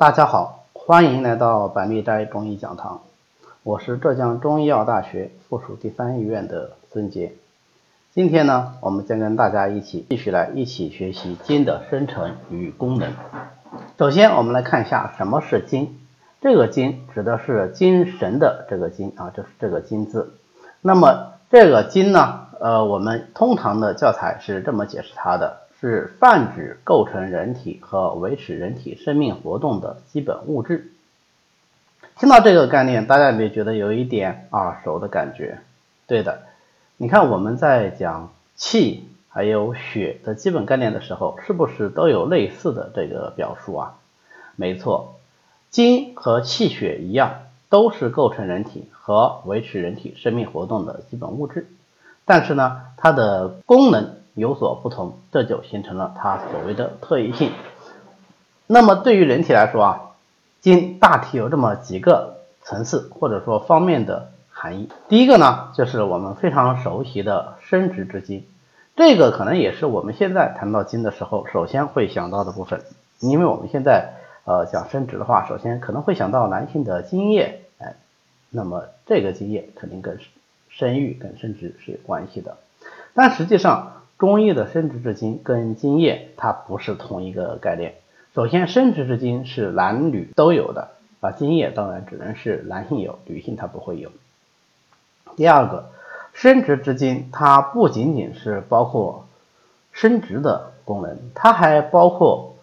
大家好，欢迎来到百密斋中医讲堂，我是浙江中医药大学附属第三医院的孙杰。今天呢，我们将跟大家一起继续来一起学习筋的生成与功能。首先，我们来看一下什么是筋。这个筋指的是精神的这个筋啊，就是这个筋字。那么这个筋呢，呃，我们通常的教材是这么解释它的。是泛指构成人体和维持人体生命活动的基本物质。听到这个概念，大家有没有觉得有一点耳熟的感觉？对的，你看我们在讲气还有血的基本概念的时候，是不是都有类似的这个表述啊？没错，精和气血一样，都是构成人体和维持人体生命活动的基本物质。但是呢，它的功能。有所不同，这就形成了它所谓的特异性。那么对于人体来说啊，筋大体有这么几个层次或者说方面的含义。第一个呢，就是我们非常熟悉的生殖之精，这个可能也是我们现在谈到筋的时候首先会想到的部分。因为我们现在呃讲生殖的话，首先可能会想到男性的精液，哎，那么这个精液肯定跟生育跟生殖是有关系的，但实际上。中医的生殖之精跟精液它不是同一个概念。首先，生殖之精是男女都有的，啊，精液当然只能是男性有，女性它不会有。第二个，生殖之精它不仅仅是包括生殖的功能，它还包括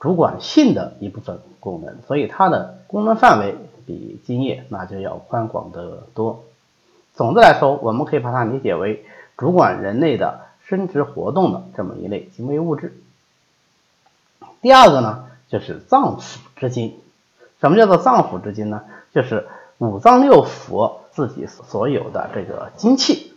主管性的一部分功能，所以它的功能范围比精液那就要宽广得多。总的来说，我们可以把它理解为主管人类的。生殖活动的这么一类精微物质。第二个呢，就是脏腑之精。什么叫做脏腑之精呢？就是五脏六腑自己所有的这个精气。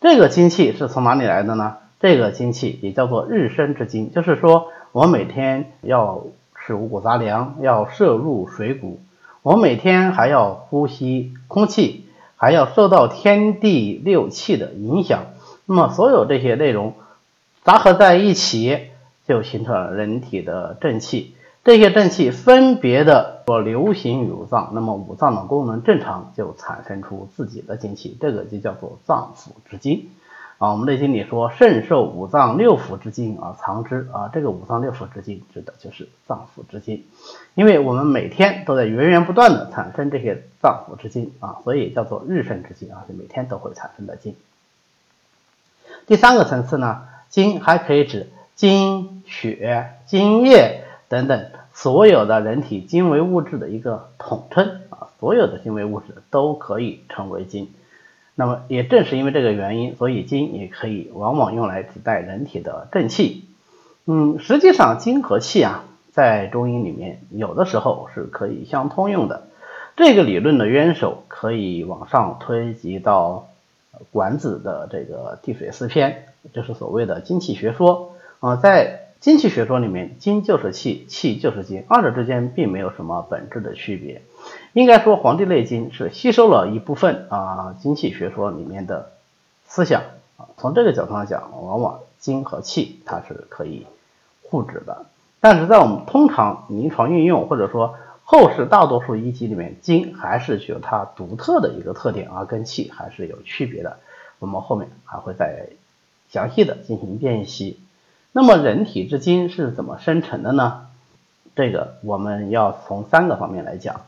这个精气是从哪里来的呢？这个精气也叫做日生之精，就是说我每天要吃五谷杂粮，要摄入水谷，我每天还要呼吸空气，还要受到天地六气的影响。那么，所有这些内容杂合在一起，就形成了人体的正气。这些正气分别的说流行于五脏，那么五脏的功能正常，就产生出自己的精气，这个就叫做脏腑之精啊。我们内经里说，肾受五脏六腑之精而藏之啊，这个五脏六腑之精指的就是脏腑之精，因为我们每天都在源源不断的产生这些脏腑之精啊，所以叫做日生之精啊，就每天都会产生的精。第三个层次呢，精还可以指精血、精液等等所有的人体精微物质的一个统称啊，所有的精微物质都可以称为精。那么也正是因为这个原因，所以精也可以往往用来指代人体的正气。嗯，实际上精和气啊，在中医里面有的时候是可以相通用的。这个理论的渊首可以往上推及到。管子的这个地水四篇，就是所谓的精气学说啊，在精气学说里面，精就是气，气就是精，二者之间并没有什么本质的区别。应该说，《黄帝内经》是吸收了一部分啊精气学说里面的思想啊。从这个角度上讲，往往精和气它是可以互指的。但是在我们通常临床运用或者说后世大多数医籍里面，金还是具有它独特的一个特点，而跟气还是有区别的。我们后面还会再详细的进行辨析。那么人体之精是怎么生成的呢？这个我们要从三个方面来讲。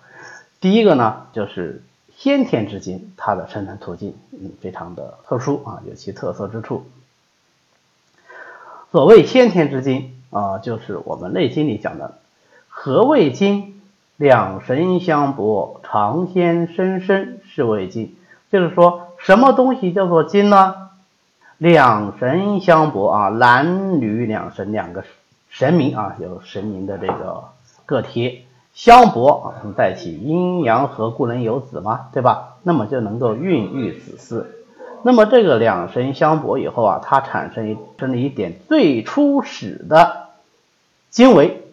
第一个呢，就是先天之精，它的生成途径嗯非常的特殊啊，有其特色之处。所谓先天之精啊，就是我们《内经》里讲的，何谓精？两神相搏，长先生生，是为精。就是说，什么东西叫做精呢？两神相搏啊，男女两神，两个神明啊，有神明的这个个体相搏啊，在一起阴阳和，故能有子嘛，对吧？那么就能够孕育子嗣。那么这个两神相搏以后啊，它产生一生了一点最初始的精微。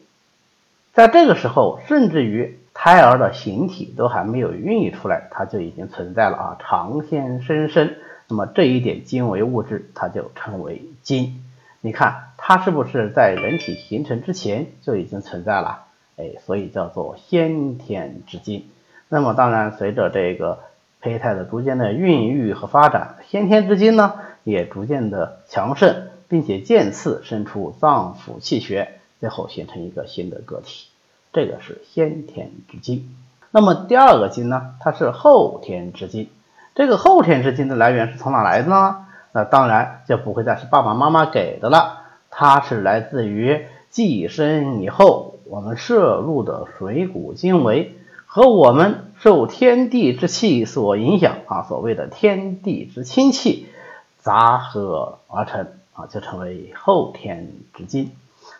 在这个时候，甚至于胎儿的形体都还没有孕育出来，它就已经存在了啊，长先生生。那么这一点精微物质，它就称为精。你看，它是不是在人体形成之前就已经存在了？哎，所以叫做先天之精。那么当然，随着这个胚胎的逐渐的孕育和发展，先天之精呢也逐渐的强盛，并且渐次生出脏腑气血，最后形成一个新的个体。这个是先天之精。那么第二个精呢，它是后天之精。这个后天之精的来源是从哪来的呢？那当然就不会再是爸爸妈妈给的了，它是来自于寄生以后我们摄入的水谷精微。和我们受天地之气所影响啊，所谓的天地之清气杂合而成啊，就成为后天之精。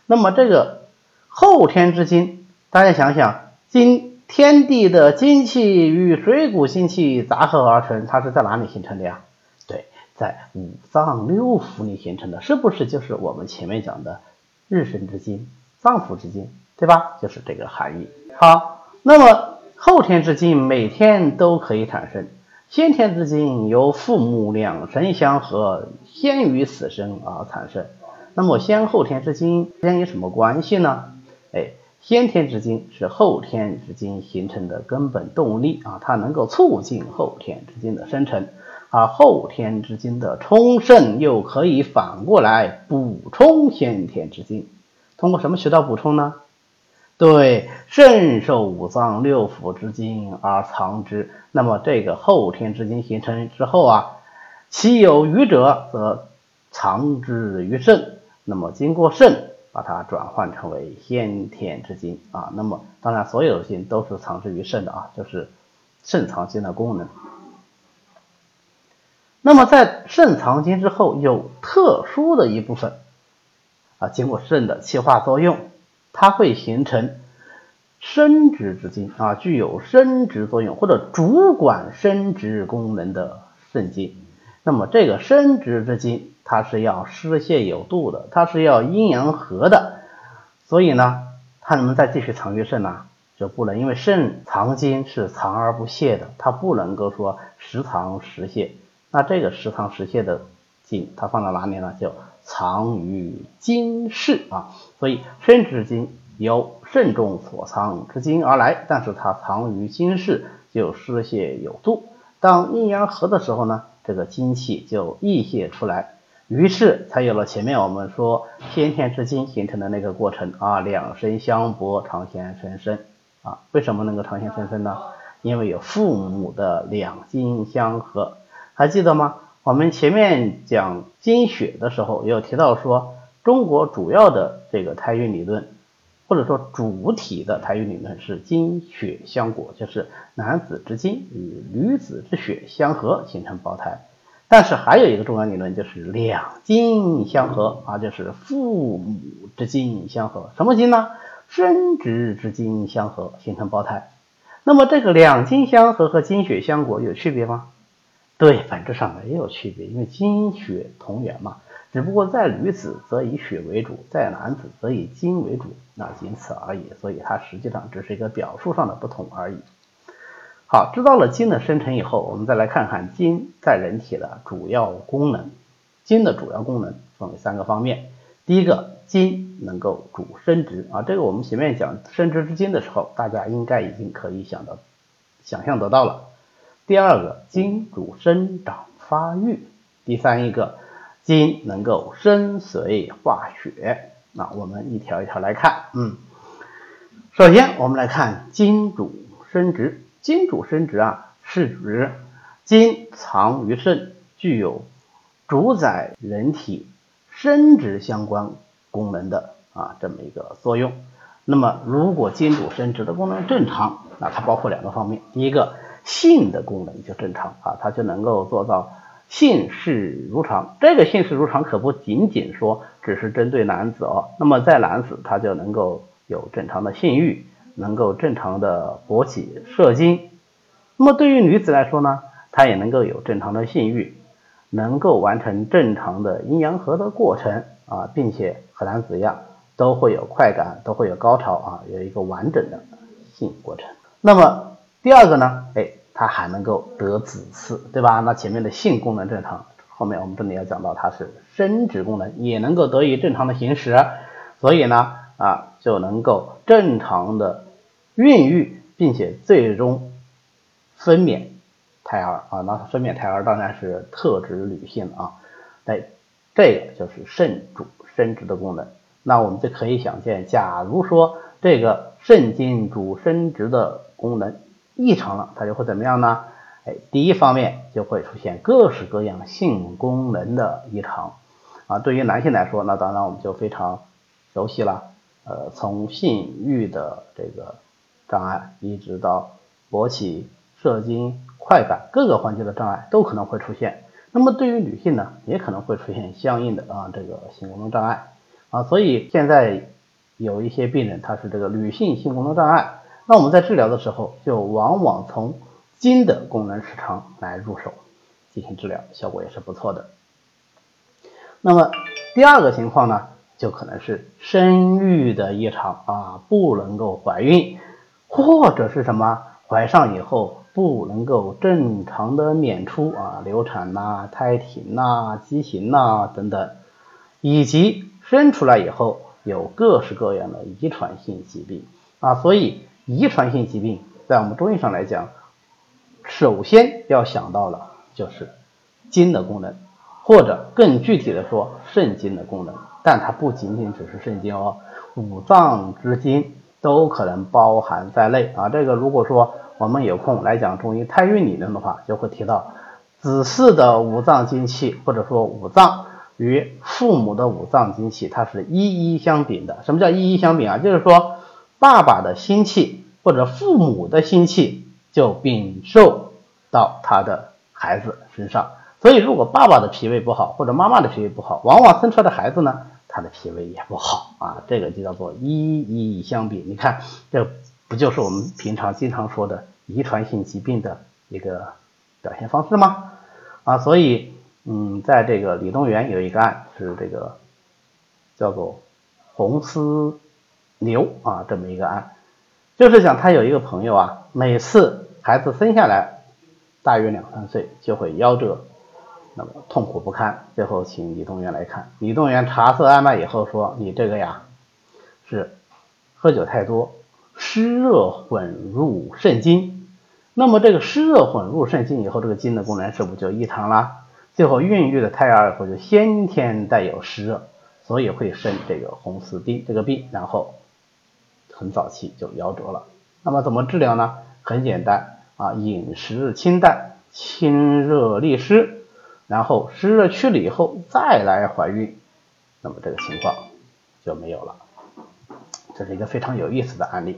那么这个后天之精，大家想想，今天地的精气与水谷精气杂合而成，它是在哪里形成的呀？对，在五脏六腑里形成的，是不是就是我们前面讲的日生之精、脏腑之精，对吧？就是这个含义。好，那么。后天之精每天都可以产生，先天之精由父母两神相合，先于死生而产生。那么先后天之精之间有什么关系呢？哎，先天之精是后天之精形成的根本动力啊，它能够促进后天之精的生成，而后天之精的充盛又可以反过来补充先天之精。通过什么渠道补充呢？对，肾受五脏六腑之精而藏之。那么这个后天之精形成之后啊，其有余者则藏之于肾。那么经过肾把它转换成为先天之精啊。那么当然所有的精都是藏之于肾的啊，就是肾藏精的功能。那么在肾藏精之后，有特殊的一部分啊，经过肾的气化作用。它会形成生殖之精啊，具有生殖作用或者主管生殖功能的肾精。那么这个生殖之精，它是要失泄有度的，它是要阴阳和的。所以呢，它能再继续藏于肾呢？就不能，因为肾藏精是藏而不泄的，它不能够说时藏时泄。那这个时藏时泄的精，它放到哪里呢？就藏于精室啊，所以生殖精由肾中所藏之精而来，但是它藏于精室就失泄有度。当阴阳合的时候呢，这个精气就溢泄出来，于是才有了前面我们说先天之精形成的那个过程啊，两身相搏，长先生身啊。为什么能够长先生身呢？因为有父母的两精相合，还记得吗？我们前面讲精血的时候，有提到说，中国主要的这个胎孕理论，或者说主体的胎孕理论是精血相果，就是男子之精与女子之血相合形成胞胎。但是还有一个重要理论就是两精相合啊，就是父母之精相合，什么精呢？生殖之精相合形成胞胎。那么这个两精相合和精血相果有区别吗？对，本质上没有区别，因为精血同源嘛，只不过在女子则以血为主，在男子则以精为主，那仅此而已。所以它实际上只是一个表述上的不同而已。好，知道了精的生成以后，我们再来看看精在人体的主要功能。精的主要功能分为三个方面。第一个，精能够主生殖啊，这个我们前面讲生殖之精的时候，大家应该已经可以想到、想象得到了。第二个，精主生长发育；第三一个，金能够生髓化血。那我们一条一条来看，嗯，首先我们来看金主生殖。金主生殖啊，是指金藏于肾，具有主宰人体生殖相关功能的啊这么一个作用。那么，如果金主生殖的功能正常，那它包括两个方面，第一个。性的功能就正常啊，它就能够做到性事如常。这个性事如常可不仅仅说只是针对男子哦，那么在男子他就能够有正常的性欲，能够正常的勃起射精。那么对于女子来说呢，她也能够有正常的性欲，能够完成正常的阴阳合的过程啊，并且和男子一样都会有快感，都会有高潮啊，有一个完整的性过程。那么第二个呢，哎，它还能够得子嗣，对吧？那前面的性功能正常，后面我们这里要讲到它是生殖功能也能够得以正常的行使，所以呢，啊，就能够正常的孕育，并且最终分娩胎儿啊。那分娩胎儿当然是特指女性啊。哎，这个就是肾主生殖的功能。那我们就可以想见，假如说这个肾经主生殖的功能异常了，它就会怎么样呢？哎，第一方面就会出现各式各样性功能的异常啊。对于男性来说，那当然我们就非常熟悉了。呃，从性欲的这个障碍，一直到勃起、射精、快感各个环节的障碍都可能会出现。那么对于女性呢，也可能会出现相应的啊这个性功能障碍啊。所以现在有一些病人他是这个女性性功能障碍，那我们在治疗的时候就往往从筋的功能失常来入手进行治疗，效果也是不错的。那么第二个情况呢，就可能是生育的异常啊，不能够怀孕，或者是什么怀上以后不能够正常的娩出啊，流产呐、胎停呐、畸形呐等等，以及生出来以后有各式各样的遗传性疾病啊，所以遗传性疾病在我们中医上来讲。首先要想到的就是筋的功能，或者更具体的说肾经的功能，但它不仅仅只是肾经哦，五脏之经都可能包含在内啊。这个如果说我们有空来讲中医胎运理论的话，就会提到子嗣的五脏精气，或者说五脏与父母的五脏精气，它是一一相禀的。什么叫一一相禀啊？就是说爸爸的心气或者父母的心气。就禀受到他的孩子身上，所以如果爸爸的脾胃不好，或者妈妈的脾胃不好，往往生出来的孩子呢，他的脾胃也不好啊，这个就叫做一一相比。你看，这不就是我们平常经常说的遗传性疾病的一个表现方式吗？啊，所以，嗯，在这个李东垣有一个案是这个叫做红丝牛啊这么一个案。就是讲他有一个朋友啊，每次孩子生下来大约两三岁就会夭折，那么痛苦不堪。最后请李东垣来看，李东垣查色按脉以后说：“你这个呀是喝酒太多，湿热混入肾经。那么这个湿热混入肾经以后，这个经的功能是不是就异常了？最后孕育的胎儿以后就先天带有湿热，所以会生这个红丝钉这个病，然后。”很早期就夭折了，那么怎么治疗呢？很简单啊，饮食清淡，清热利湿，然后湿热去了以后再来怀孕，那么这个情况就没有了。这是一个非常有意思的案例。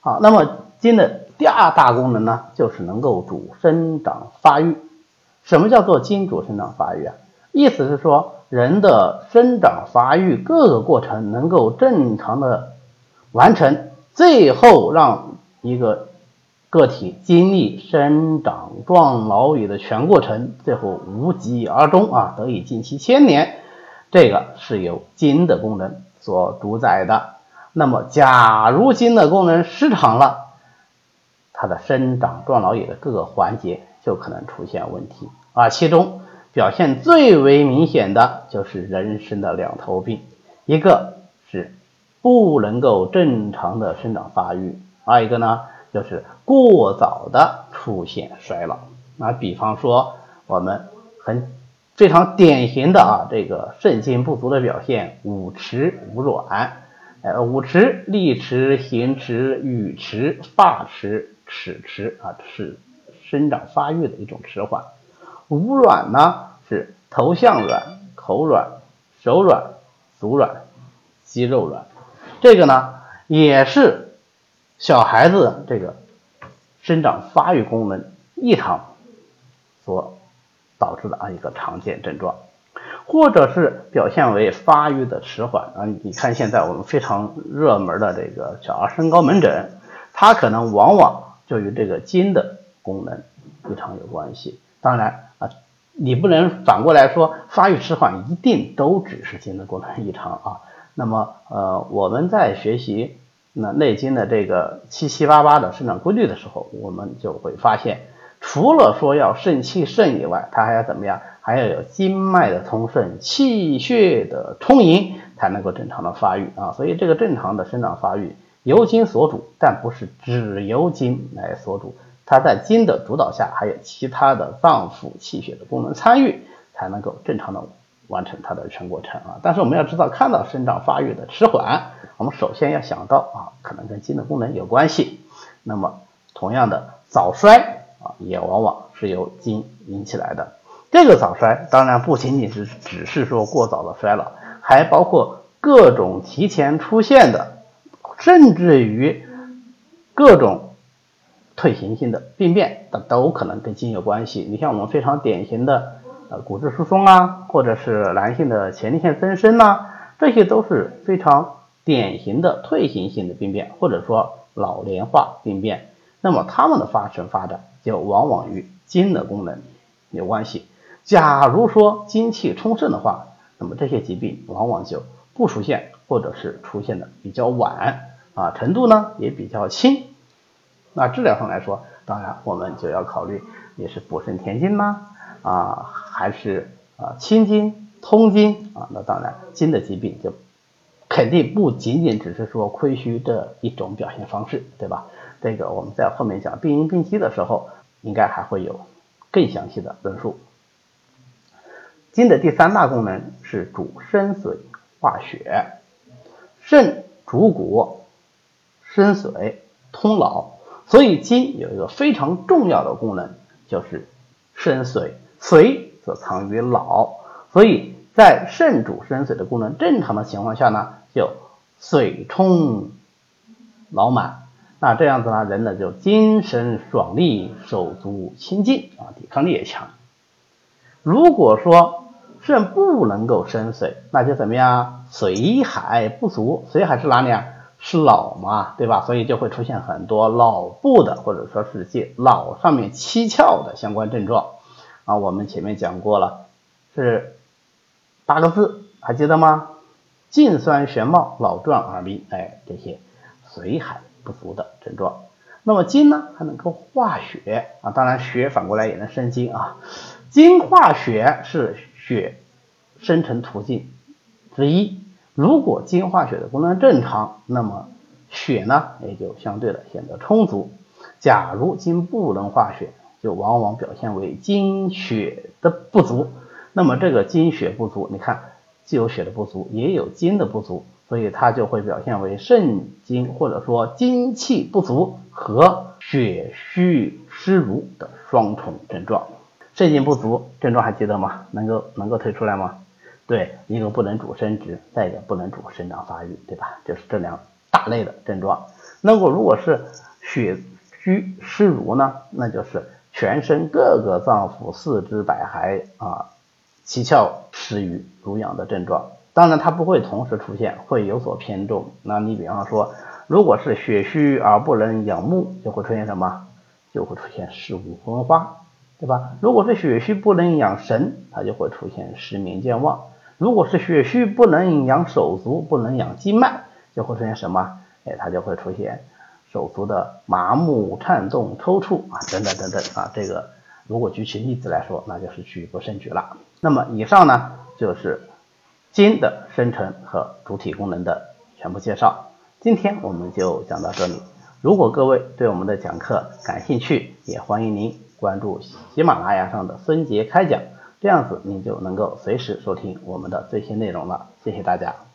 好，那么金的第二大功能呢，就是能够主生长发育。什么叫做金主生长发育啊？意思是说人的生长发育各个过程能够正常的。完成，最后让一个个体经历生长壮老与的全过程，最后无疾而终啊，得以尽其千年，这个是由筋的功能所主宰的。那么，假如筋的功能失常了，它的生长壮老野的各个环节就可能出现问题啊。其中表现最为明显的就是人生的两头病，一个。不能够正常的生长发育，还有一个呢，就是过早的出现衰老。啊，比方说我们很非常典型的啊，这个肾精不足的表现，五迟五软。呃，五迟，立迟、行迟、语迟、发迟、齿迟啊，是生长发育的一种迟缓。五软呢，是头项软、口软、手软、足软、肌肉软。这个呢，也是小孩子这个生长发育功能异常所导致的啊一个常见症状，或者是表现为发育的迟缓啊。你看现在我们非常热门的这个小儿身高门诊，它可能往往就与这个筋的功能异常有关系。当然啊，你不能反过来说发育迟缓一定都只是筋的功能异常啊。那么，呃，我们在学习那《内经》的这个七七八八的生长规律的时候，我们就会发现，除了说要肾气肾以外，它还要怎么样？还要有经脉的通顺、气血的充盈，才能够正常的发育啊。所以这个正常的生长发育由筋所主，但不是只由筋来所主，它在筋的主导下，还有其他的脏腑气血的功能参与，才能够正常的完成它的全过程啊。但是我们要知道，看到生长发育的迟缓，我们首先要想到啊，可能跟筋的功能有关系。那么同样的早衰啊，也往往是由筋引起来的。这个早衰当然不仅仅是只是说过早的衰老，还包括各种提前出现的，甚至于各种退行性的病变，它都可能跟筋有关系。你像我们非常典型的骨质疏松啊，或者是男性的前列腺增生呐，这些都是非常典型的退行性的病变，或者说老年化病变。那么它们的发生发展就往往与精的功能有关系。假如说精气充盛的话，那么这些疾病往往就不出现，或者是出现的比较晚啊，程度呢也比较轻。那治疗上来说，当然我们就要考虑你是补肾填精呢啊，还是啊清筋通经啊？那当然筋的疾病就肯定不仅仅只是说亏虚这一种表现方式，对吧？这个我们在后面讲病因病机的时候，应该还会有更详细的论述。筋的第三大功能是主生髓化血，肾主骨生髓通脑，所以筋有一个非常重要的功能，就是生髓。髓所藏于脑，所以在肾主生髓的功能正常的情况下呢，就水充脑满，那这样子呢，人呢就精神爽利，手足清劲啊，抵抗力也强。如果说肾不能够生髓，那就怎么样？髓海不足，髓海是哪里啊？是脑嘛，对吧？所以就会出现很多脑部的或者说是借脑上面七窍的相关症状啊。我们前面讲过了，是八个字，还记得吗？颈酸眩冒、老转耳鸣，哎，这些髓海不足的症状。那么金呢，还能够化血啊，当然血反过来也能生金啊。金化血是。血生成途径之一，如果精化血的功能正常，那么血呢也就相对的显得充足。假如金不能化血，就往往表现为精血的不足。那么这个精血不足，你看既有血的不足，也有精的不足，所以它就会表现为肾精或者说精气不足和血虚湿濡的双重症状。肾精不足症状还记得吗？能够能够推出来吗？对，一个不能主生殖，再一个不能主生长发育，对吧？就是这两大类的症状。那么如果是血虚湿濡呢？那就是全身各个脏腑、四肢百骸啊、七窍失于濡养的症状。当然它不会同时出现，会有所偏重。那你比方说，如果是血虚而不能养目，就会出现什么？就会出现视物昏花。对吧？如果是血虚不能养神，它就会出现失眠健忘；如果是血虚不能养手足，不能养经脉，就会出现什么？哎，它就会出现手足的麻木、颤动、抽搐啊，等等等等啊。这个如果举起例子来说，那就是举不胜举了。那么以上呢，就是筋的生成和主体功能的全部介绍。今天我们就讲到这里。如果各位对我们的讲课感兴趣，也欢迎您。关注喜马拉雅上的孙杰开讲，这样子您就能够随时收听我们的最新内容了。谢谢大家。